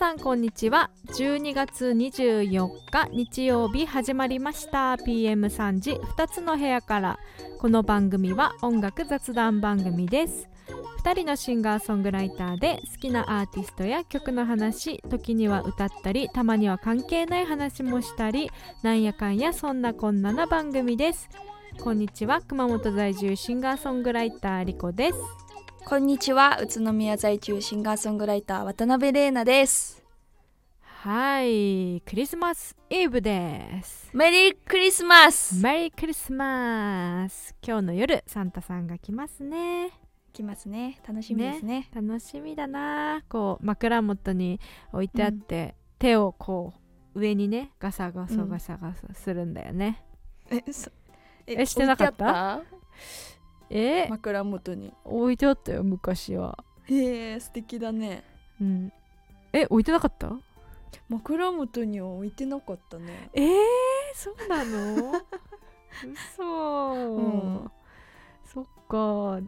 さんこんにちは。12月24日日曜日始まりました。PM3 時2つの部屋から。この番組は音楽雑談番組です。2人のシンガーソングライターで好きなアーティストや曲の話時には歌ったりたまには関係ない話もしたりなんやかんやそんなこんなな番組です。こんにちは。熊本在住シンガーソングライターリコです。こんにちは。宇都宮在住シンガーソングライター渡辺玲奈です。はい。クリスマスイブです。メリークリスマス。メリークリスマス。今日の夜サンタさんが来ますね。来ますね。楽しみですね。楽しみだな。こう枕元に置いてあって、手をこう上にねガサガサガサガサするんだよね、えそえしてなかった？え？枕元に。置いてあったよ昔は。へえ素敵だね。うん。え置いてなかった？枕元には置いてなかったね。えー、そうなの？嘘、うん。そっか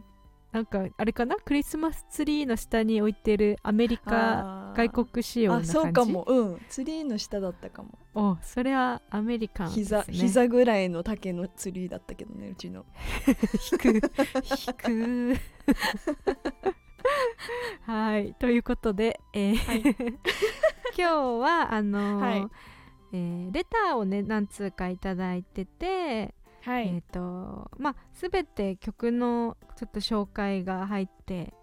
なんかあれかな？クリスマスツリーの下に置いてるアメリカ外国仕様なあ感じ？そうかも。うん。ツリーの下だったかも。おそれはアメリカンね、膝膝ぐらいの竹のツリーだったけどねうちの。引く引くはい。ということで、えーはい。今日はあのーはい。えーレターをね何通かいただいてて、はえっ、とまあ全て曲のちょっと紹介が入って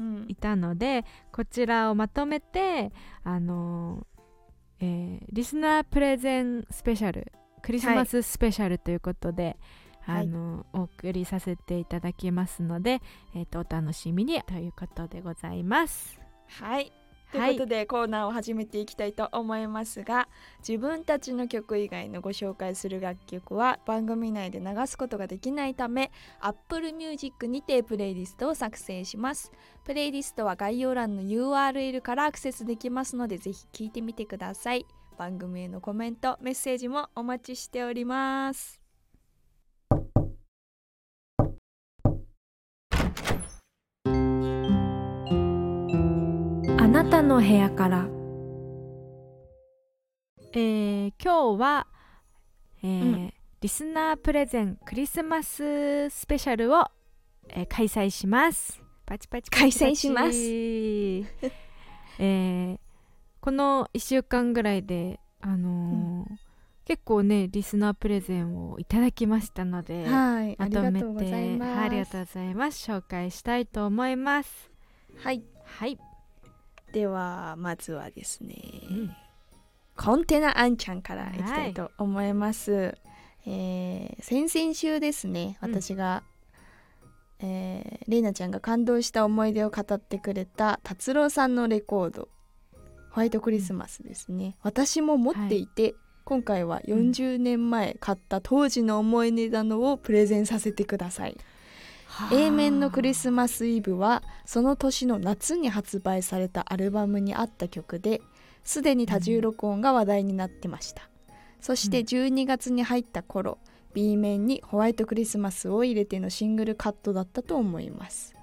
うん。いたのでこちらをまとめてあのーえーリスナープレゼンスペシャルクリスマススペシャルということで、はい。あのお送りさせていただきますので、えー、とお楽しみにということでございます。はいということで、コーナーを始めていきたいと思いますが自分たちの曲以外のご紹介する楽曲は番組内で流すことができないため Apple Music にてプレイリストを作成します。プレイリストは概要欄の URL からアクセスできますのでぜひ聴いてみてください。番組へのコメントメッセージもお待ちしております。なたの部屋から、えー今日は、えーうん。リスナープレゼンクリスマススペシャルを、えー開催します。パチパチ開催します。えーこの1週間ぐらいで、あのー結構ねリスナープレゼンをいただきましたので、はいまとめてがとうございます。はいありがとうございます。紹介したいと思います。はい。はい、ではまずはですね、うん。コンテナあんちゃんからいきたいと思います、えー先々週ですねうん。私が、えー、れいなちゃんが感動した思い出を語ってくれた達郎さんのレコードホワイトクリスマスですね、私も持っていて、今回は40年前買った当時の思い出なのをプレゼンさせてください A 面のクリスマスイブはその年の夏に発売されたアルバムにあった曲ですでに多重録音が話題になってました、そしてうん。12月に入った頃 B 面にホワイトクリスマスを入れてのシングルカットだったと思います。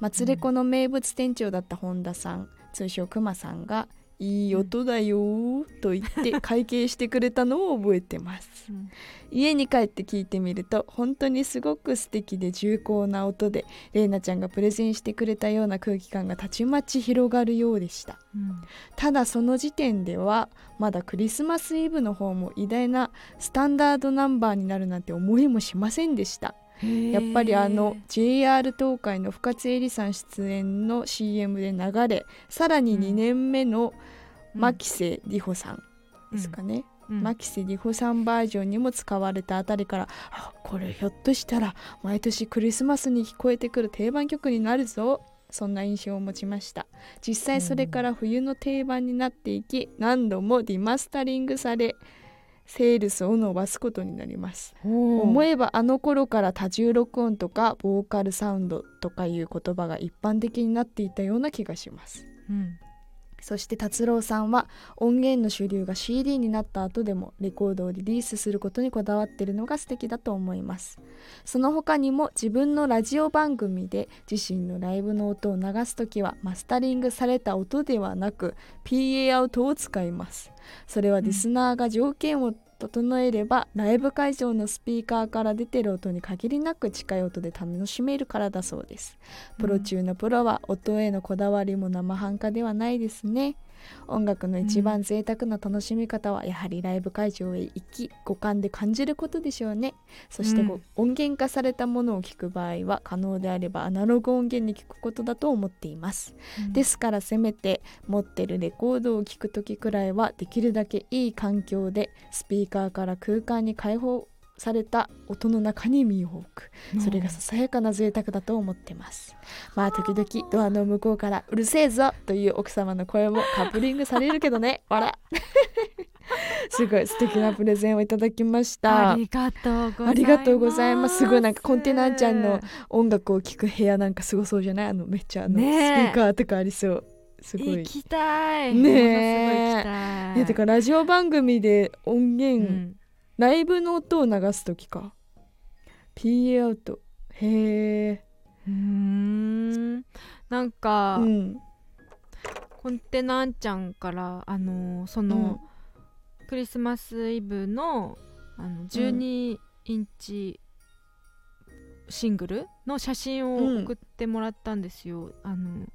松レコの名物店長だった本田さん通称くまさんが「いい音だよー」と言って会計してくれたのを覚えてます。うん。家に帰って聞いてみると本当にすごく素敵で重厚な音でれいなちゃんがプレゼンしてくれたような空気感がたちまち広がるようでした。うん。ただその時点ではまだクリスマスイブの方も偉大なスタンダードナンバーになるなんて思いもしませんでしたやっぱりあの JR 東海の深津絵里さん出演の CM で流れさらに2年目の牧瀬里穂さんですかね、うん。牧瀬里穂さんバージョンにも使われたあたりからあこれひょっとしたら毎年クリスマスに聞こえてくる定番曲になるぞそんな印象を持ちました。実際それから冬の定番になっていき何度もリマスタリングされセールスを伸ばすことになります。思思えばあの頃から多重録音とかボーカルサウンドとかいう言葉が一般的になっていたような気がします。うんそして達郎さんは音源の主流が CD になった後でもレコードをリリースすることにこだわっているのが素敵だと思います。その他にも自分のラジオ番組で自身のライブの音を流す時はマスタリングされた音ではなく PA アウトを使います。それはリスナーが条件を整えればライブ会場のスピーカーから出てる音に限りなく近い音で楽しめるからだそうです。プロ中のプロは音へのこだわりも生半可ではないですね。音楽の一番贅沢な楽しみ方はやはりライブ会場へ行き五感で感じることでしょうね。そして音源化されたものを聞く場合は可能であればアナログ音源に聞くことだと思っています、ですからせめて持ってるレコードを聞く時くらいはできるだけいい環境でスピーカーから空間に開放された音の中に身を置くそれがささやかな贅沢だと思ってます。まあ時々ドアの向こうからうるせえぞという奥様の声もカップリングされるけどね。わらすごい素敵なプレゼンをいただきました。ありがとうございます。ありがとうございます。すごいなんかコンテナちゃんの音楽を聴く部屋なんかすごそうじゃない？あのめっちゃあの、スピーカーとかありそうすごい。行きたい。ねえ。いてかラジオ番組で音源、うん。ライブの音を流す時か。PA アウト。へえ。ん。なんか、うん。コンテナンちゃんからあのーその、クリスマスイブのあの12インチシングルの写真を送ってもらったんですよ、あの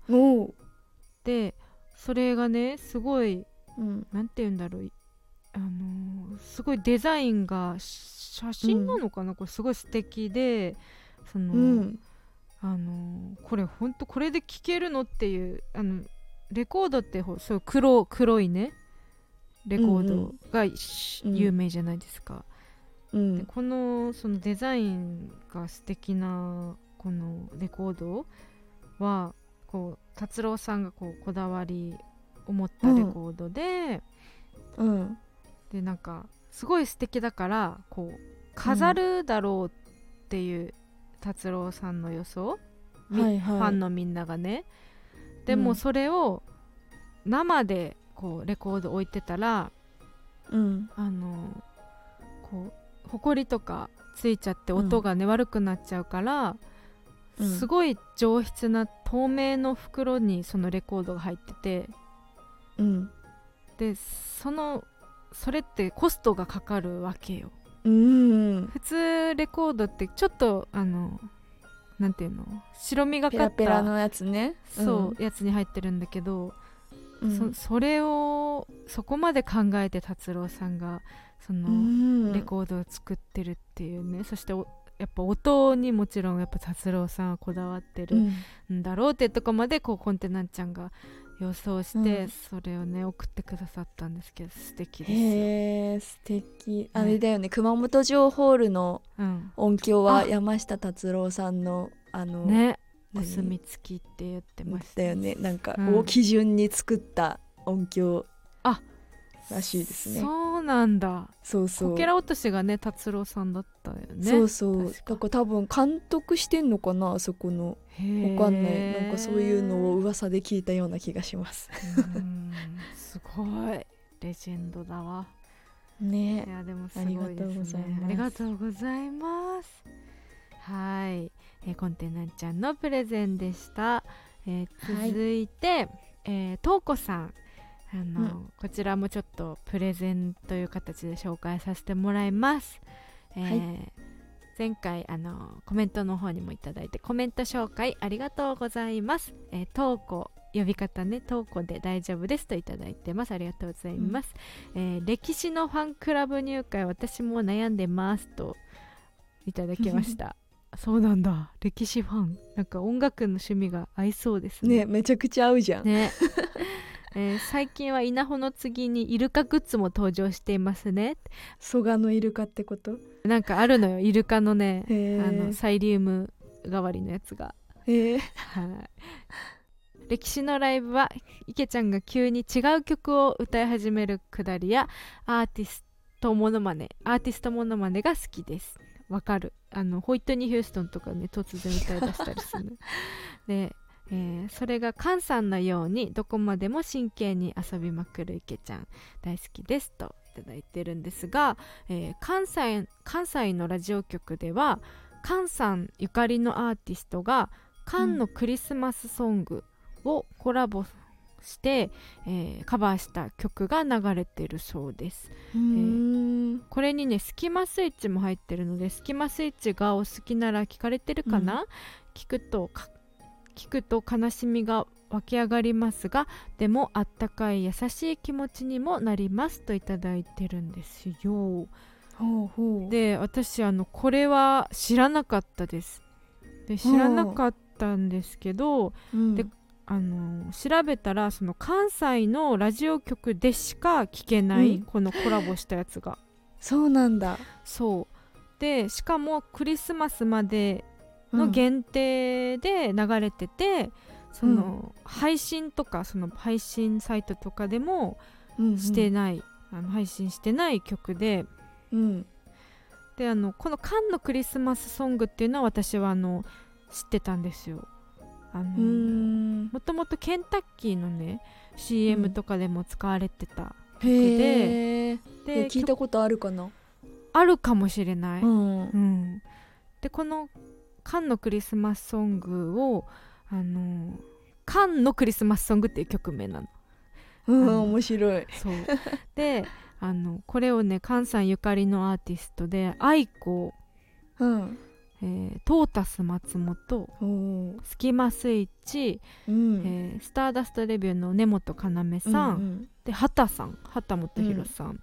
でそれがねすごいうん。なんて言うんだろう。いあのーすごいデザインがし写真なのかな、これすごい素敵でその、うん。あのーこれほんとこれで聴けるのっていうあのレコードってほそう黒黒いねレコードがし、うん。有名じゃないですか、うん。でこのそのデザインが素敵なこのレコードはこう達郎さんがこうこだわりを持ったレコードで、うん。でなんかすごい素敵だからこう飾るだろうっていう達郎さんの予想、みはいはい。ファンのみんながね。でうん。もそれを生でこうレコード置いてたらうん。あのこうほこりとかついちゃって音がね、悪くなっちゃうから、うんすごい上質な透明の袋にそのレコードが入ってて。うん。でそのそれってコストがかかるわけよ。うん普通レコードってちょっとあのなんていうの？白みがペかったラペラのやつね。そう、やつに入ってるんだけど、うん。そそれをそこまで考えて達郎さんがその、うん。レコードを作ってるっていうね。そしておやっぱ音にもちろんやっぱ達郎さんはこだわってるうん。んだろうってとこまでこうコンテナちゃんが予想して、うん。それをね送ってくださったんですけど素敵ですよ、へえ素敵。あれだよね熊本城ホールのうん、音響はあ山下達郎さんのあのねお何墨付きって言ってましただよね。なんか、うん。を基準に作った音響あらしいですねなんだ。そうそう。こけら落としがね達郎さんだったよね。そうそう。だから多分監督してんのかなあそこの。わかんない。なんかそういうのを噂で聞いたような気がします。うん。すごい。レジェンドだわ。いねやでもすごいですね。ありがとうございます。はい、えーコンテナちゃんのプレゼンでした、えーはい。続いて、えー、とうこさんあの、うん。こちらもちょっとプレゼンという形で紹介させてもらいます、えーは前回あのコメントの方にもいただいてコメント紹介ありがとうございます、えー、とうこ呼び方ねとうこで大丈夫ですといただいてます。ありがとうございます、えー歴史のファンクラブ入会私も悩んでますといただきました。そうなんだ。歴史ファン。なんか音楽の趣味が合いそうですね。ねめちゃくちゃ合うじゃん、ね えー最近は稲穂の次にイルカグッズも登場していますね。蘇我のイルカってこと？なんかあるのよ。イルカのねへあのえサイリウム代わりのやつが。へえはい。歴史のライブは池ちゃんが急に違う曲を歌い始めるくだりやアーティストモノマネアーティストモノマネが好きです。わかる。あのホイットニー・ヒューストンとかね突然歌い出したりするで えーそれが菅さんのようにどこまでも真剣に遊びまくる池ちゃん大好きですといただいてるんですが、えー関西関西のラジオ局では菅さんゆかりのアーティストが菅のクリスマスソングをコラボして、えーカバーした曲が流れてるそうです。うーん。これにねスキマスイッチも入ってるのでスキマスイッチがお好きなら聞かれてるかな、聞くとか聞くと悲しみが湧き上がりますがでもあったかい優しい気持ちにもなりますといただいてるんですよ。ほうほう。で私あのこれは知らなかったです。で知らなかったんですけど、うん。であの調べたらその関西のラジオ局でしか聞けない、うん。このコラボしたやつが。そうなんだ。そう。でしかもクリスマスまでうんの限定で流れてて、その配信とかその配信サイトとかでもうんしてない、あの配信してない曲で。うん。であのこの「カンのクリスマスソング」っていうのは私はあの知ってたんですよ。あのもともとケンタッキーのね CM とかでも使われてた、へえで聞いたことあるかな？あるかもしれない、うん。うん。でこの「カンのクリスマスソングを」あの「カンのクリスマスソング」っていう曲名なの。うん面白い。そう。であのこれをね菅さんゆかりのアーティストで愛子、うん。えートータス松本スキマスイッチ、うん。えースターダストレビューの根本要さん、うんで畑さん畑本博さん、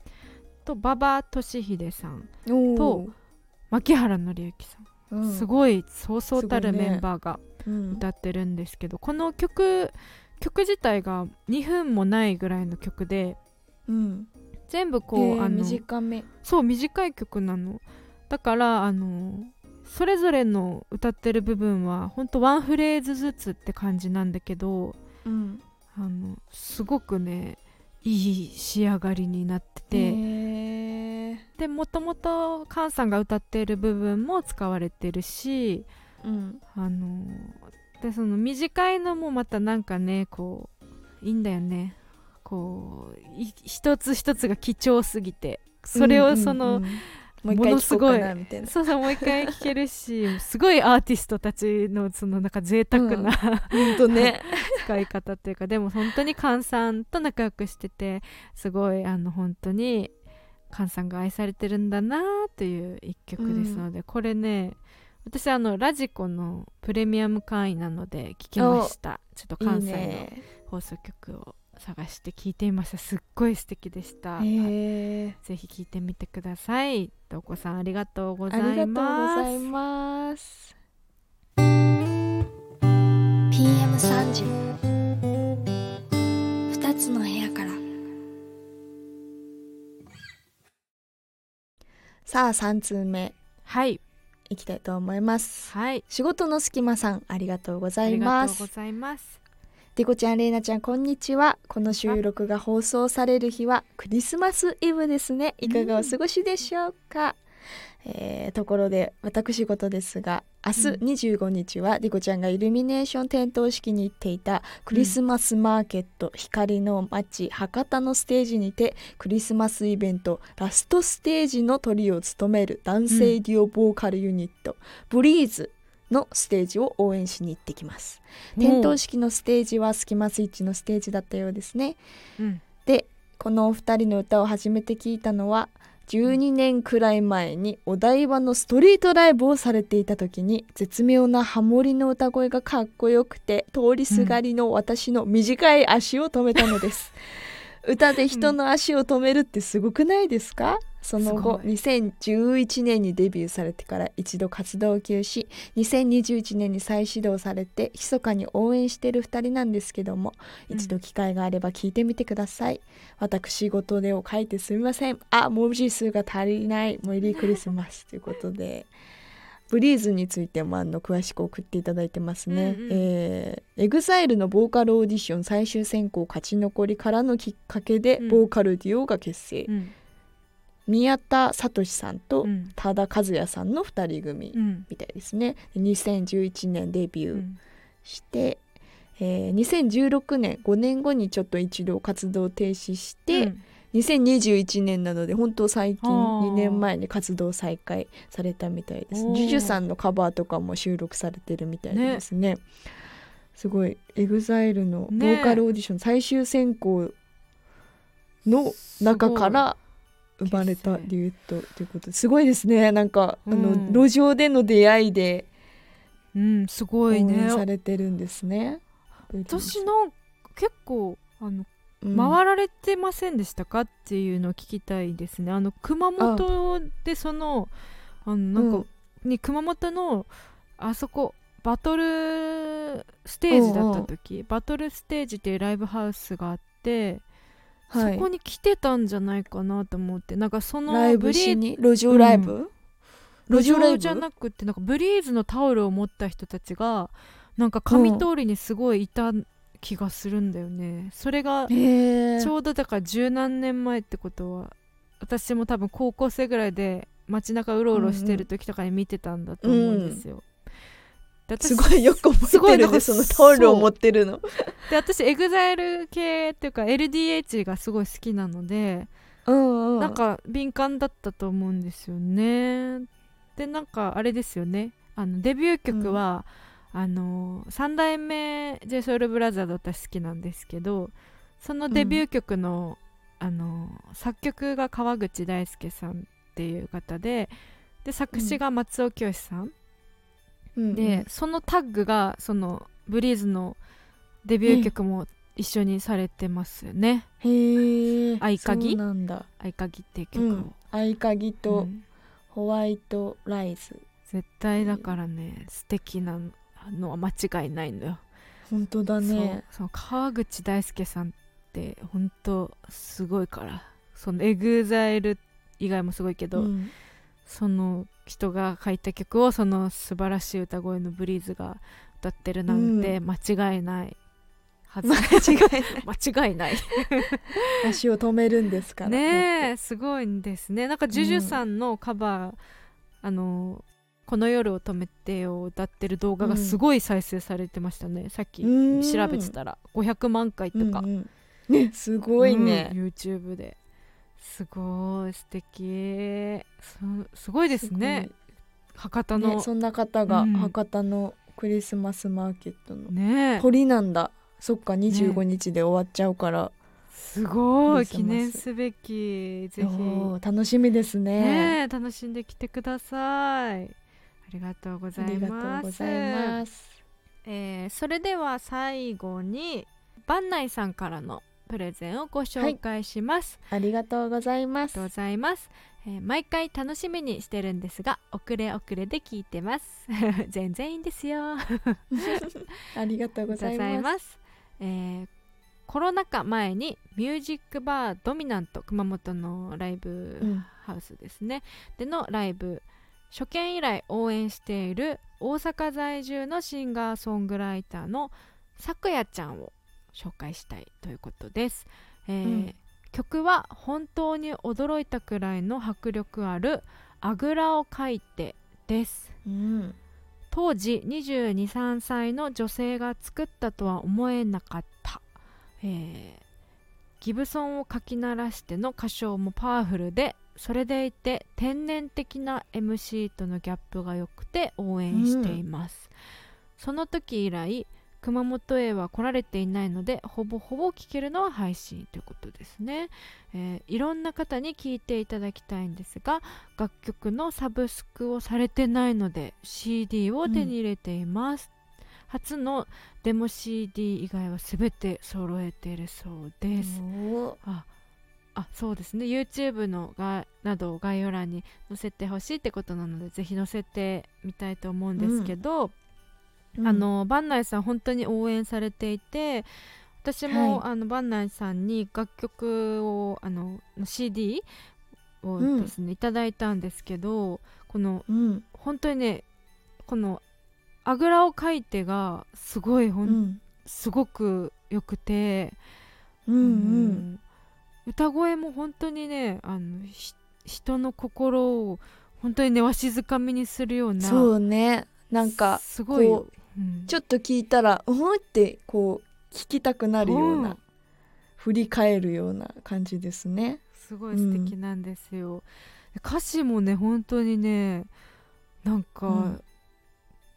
と馬場俊秀さんうんと牧原紀之さん、うんすごいそうそうたるメンバーがうん。歌ってるんですけど、この曲曲自体が2分もないぐらいの曲でうん。全部こう、へーあの短め。そう短い曲なの。だからあのそれぞれの歌ってる部分はほんとワンフレーズずつって感じなんだけどうん。あのすごくねいい仕上がりになってて、へーでもともと菅さんが歌っている部分も使われてるしうん。あのでその短いのもまたなんかねこういいんだよね。こうい一つ一つが貴重すぎて。それをその、うんうんうん。もう一回聞こうかなみたいな。そうそうもう一回聴けるしすごいアーティストたちのそのなんか贅沢な、うん。ね。使い方っていうかでも本当に菅さんと仲良くしててすごいあの本当に菅さんが愛されてるんだなという一曲ですので、これね私あのラジコのプレミアム会員なので聞きました。ちょっといい関西のね。放送局を探して聞いてみましたすっごい素敵でした、へえぜひ聞いてみてください。とお子さんありがとうござありがとうごいます。ざいます。PM3 時2つの部屋からさあ三通目はいいきたいと思います。はい仕事の隙間さんありがとうございありがます。とうございますデコちゃん、レイナちゃん、こんにちは。この収録が放送される日はクリスマスイブですね。いかがお過ごしでしょうか、えーところで私事ですが明日25日はディコちゃんがイルミネーション点灯式に行っていたクリスマスマーケット、光の街博多のステージにてクリスマスイベントラストステージのトリを務める男性デュオボーカルユニット、ブリーズのステージを応援しに行ってきます。点灯式のステージはスキマスイッチのステージだったようですね。うん。でこのお二人の歌を初めて聞いたのは12年くらい前にお台場のストリートライブをされていた時に絶妙なハモリの歌声がかっこよくて通りすがりの私の短い足を止めたのです、歌で人の足を止めるってすごくないですか？その後すごい。2011年にデビューされてから一度活動を休止。2021年に再始動されて密かに応援している2人なんですけどもうん。一度機会があれば聞いてみてください、私事でを書いてすみません。あ文字数が足りない。メリークリスマスということで。ブリーズについてもあの詳しく送っていただいてますね、うんうん。えー、EXILE のボーカルオーディション最終選考勝ち残りからのきっかけでうんボーカルデュオが結成、うん宮田聡さんとうん。多田和也さんの2人組うん。みたいですね。2011年デビューうん。して、えー2016年5年後にちょっと一度活動停止して、うん。2021年なので本当最近あー。2年前に活動再開されたみたいです。おー。ジュジュさんのカバーとかも収録されてるみたいですね。すごい EXILE のボーカルオーディション最終選考の中から生まれたデュエットということです。ごいですね。なんか、うん。あの路上での出会いでうんすご応いね。援されてるんですね。私の結構あのうん。回られてませんでしたかっていうのを聞きたいですね。あの熊本でそのあのなんか、に熊本のあそこバトルステージだった時バトルステージっていうライブハウスがあって、はい。そこに来てたんじゃないかなと思ってなんかそのライブしに？路上ライブ、路路上ライブ？上じゃなくてなんかブリーズのタオルを持った人たちがなんか上通りにすごいいた気がするんだよね、それがちょうどだから十何年前ってことは私も多分高校生ぐらいで街中うろうろしてる時とかに見てたんだと思うんですよ。すごいよく覚えてるねそのタオルを持ってるの。で私 EXILE 系っていうか LDH がすごい好きなので、うんうん。なんか敏感だったと思うんですよね。でなんかあれですよね。あのデビュー曲は、あの3代目 JSOULBROTHERS 私好きなんですけどそのデビュー曲の,、あの作曲が川口大輔さんっていう方でで作詞が松尾清さん、うんでそのタッグがそのブリーズのデビュー曲も一緒にされてますよね。うんへえ合鍵？なんだ「合鍵」っていうう曲を、ん。合鍵うとん。ホワイトライズ。絶対だからね素敵なのは間違いないのよ、本当だね。そう川口大輔さんって本当すごいからその EXILE 以外もすごいけど、うんその人が書いた曲をその素晴らしい歌声のブリーズが歌ってるなんて間違いないはず、間違いない。間違いない。足を止めるんですから。ねえすごいんですね。なんか JUJU さんのカバー、あのこの夜を止めてよを歌ってる動画がすごい再生されてましたね、さっき。うん調べてたら。500万回とか、うんうん。ねすごいね。うん YouTube ですごい素敵。すすごいですね。博多の。ねそんな方がうん。博多のクリスマスマーケットの。ね。え鳥なんだ。そっか25日で終わっちゃうから、すごい記念すべき。ぜひ。楽しみですね。楽しんできてください。ありがとうございありがとますうございます。えーそれでは最後に番内さんからのプレゼンをご紹介します、ありがとうございます。ありがとうございます、えー毎回楽しみにしてるんですが遅れ遅れで聞いてます。全然いいんですよ。ありがとうございます。えーコロナ禍前にミュージックバードミナント熊本のライブうん。ハウスですね、でのライブ初見以来応援している大阪在住のシンガーソングライターのさくやちゃんを紹介したいということです、えーうん。曲は本当に驚いたくらいの迫力あるあぐらをかいてです。うん。当時223歳の女性が作ったとは思えなかった、えーギブソンをかき鳴らしての歌唱もパワフルでそれでいて天然的な MC とのギャップが良くて応援しています、その時以来熊本へは来られていないのでほぼほぼ聴けるのは配信ということですね、えーいろんな方に聴いていただきたいんですが楽曲のサブスクをされてないので CD を手に入れています、初のデモ CD 以外は全て揃えているそうです、ああそうですね。YouTube のがなどを概要欄に載せてほしいってことなのでぜひ載せてみたいと思うんですけど、あのバンナイさん本当に応援されていて私も、はあのバンナイさんに楽曲をあの CD をうん。ですね、いただいたんですけどこのうん。本当にねこのあぐらをかいてがすごいほ、うん。んすごくよくて、うんうん。歌声も本当にねあのひ人の心を本当にねわしづかみにするようなそうね。なんかすごいちょっと聞いたらうんってこう聞きたくなるよううなん。振り返るような感じですね。すごい素敵なんですよ、歌詞もね本当にねなんか、うん。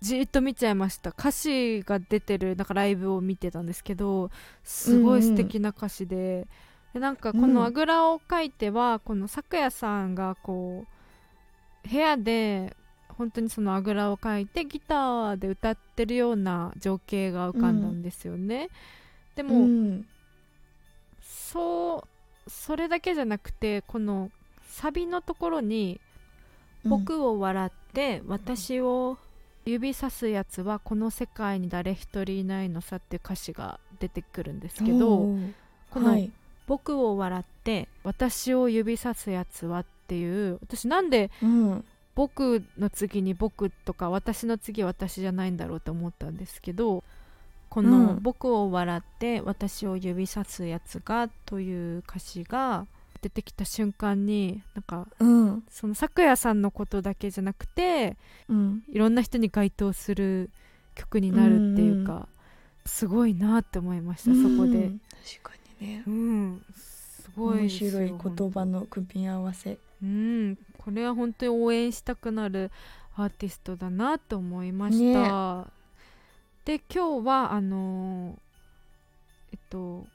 じーっと見ちゃいました。歌詞が出てるなんかライブを見てたんですけどすごい素敵な歌詞で,、でなんかこうん。のあぐらをかいては、この咲夜さんがこう部屋で本当にそのあぐらをかいてギターで歌ってるような情景が浮かんだんですよね、でも、うん。そうそれだけじゃなくてこのサビのところに「僕を笑って私を指さすやつはこの世界に誰一人いないのさ」っていう歌詞が出てくるんですけどこのはい「僕を笑って私を指さすやつは」っていう私なんでうん僕の次に僕とか私の次私じゃないんだろうと思ったんですけどこのうん「僕を笑って私を指さすやつが」という歌詞が出てきた瞬間になんかうん。その咲夜さんのことだけじゃなくてうん。いろんな人に該当する曲になるっていうか、すごいなって思いました、そこで。うん。確かにね。うん。すごい面白い言葉の組み合わせうん、これは本当に応援したくなるアーティストだなと思いました。で今日はあのーえっと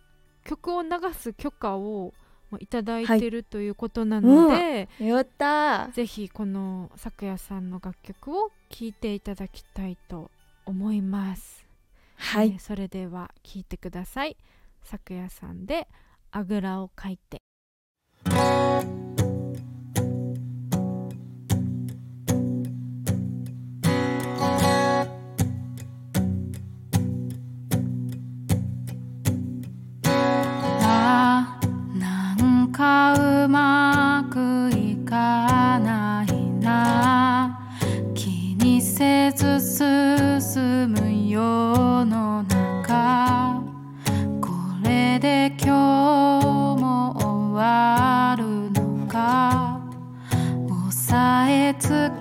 曲を流す許可をまあいただいてるということなので、やったーぜひこの咲夜さんの楽曲を聴いていただきたいと思います。はいえーそれでは聴いてください。咲夜さんであぐらをかいて。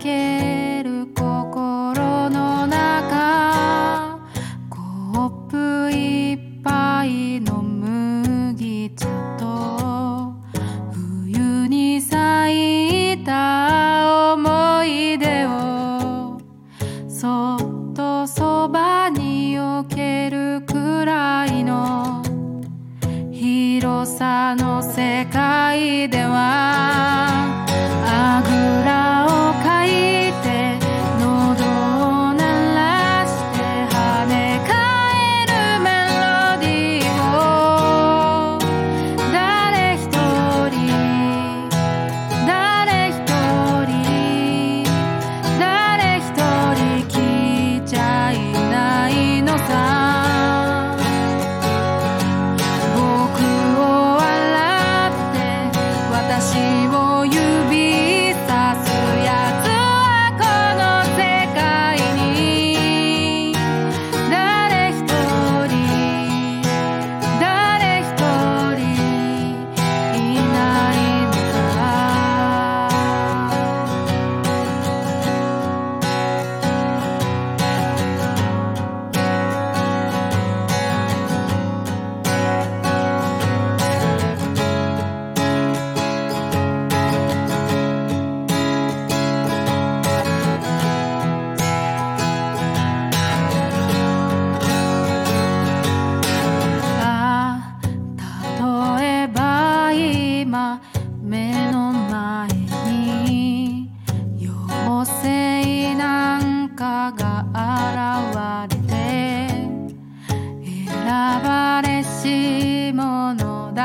ける心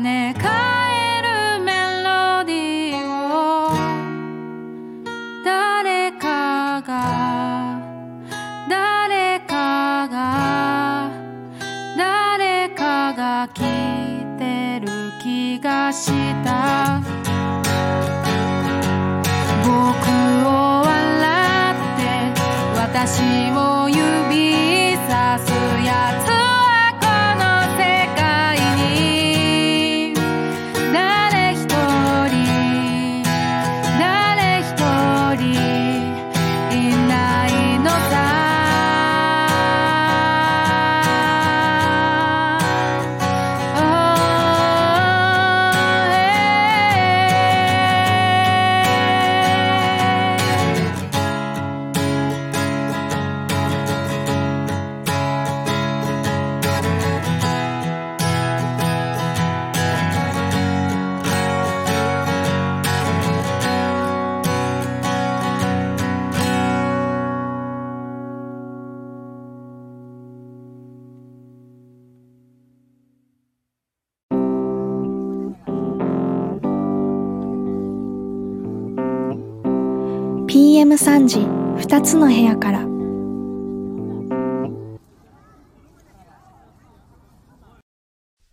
金か FM3 時2つの部屋から。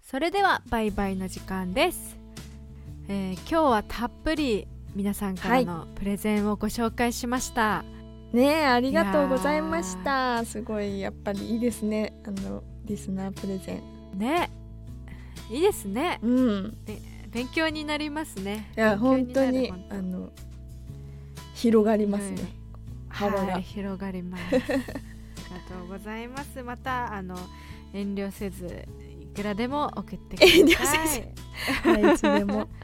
それではバイバイの時間です、えー、今日はたっぷり皆さんからのプレゼンをご紹介しました、はい、ねありがとうございました。すごいやっぱりいいですね。あのリスナープレゼン。ね。いいですね。うん。勉強になりますね。いや本当に。あの広がりますね、うん。幅が。はい、広がります。ありがとうございます。またあの遠慮せずいくらでも送ってください。遠慮せはいいつでも。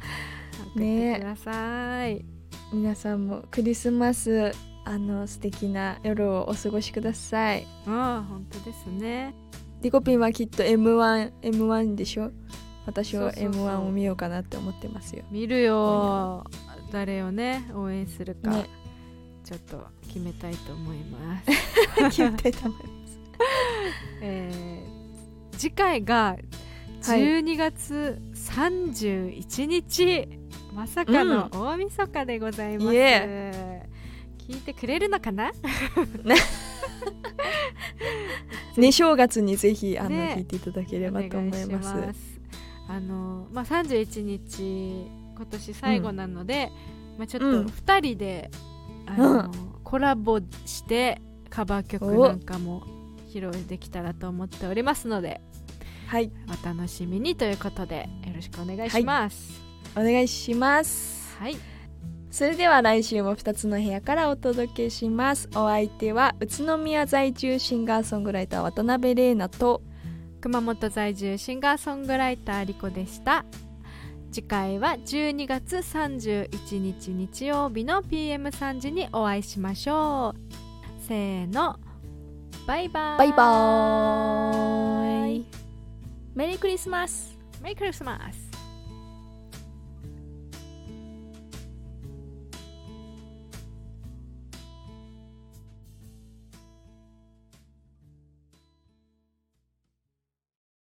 送ってください、皆さんもクリスマスあの素敵な夜をお過ごしください。うん本当ですね。リコピンはきっと M1M1 M1 でしょ？私はそうそうそう。M1 を見ようかなって思ってますよ。見るよ誰をね応援するか、ね。ちょっと決めたいと思います、決めたいと思います。えー次回がはい。12月31日、まさかの大晦日でございます、イ聞いてくれるのかな？ね。正月にぜひあの、ね。聞いていただければと思います。あのまあ31日今年最後なので、まあちょっとうん。2人で、あのコラボしてカバー曲なんかも披露できたらと思っておりますのではい。お楽しみにということでよろしくお願いします。お願いします。はい、それでは来週も2つの部屋からお届けします。お相手は宇都宮在住シンガーソングライター渡辺玲奈と熊本在住シンガーソングライターリコでした。次回は12月31日日曜日の PM3 時にお会いしましょう。せーの、バイバイ。バイバーイメリークリスマスメリークリスマス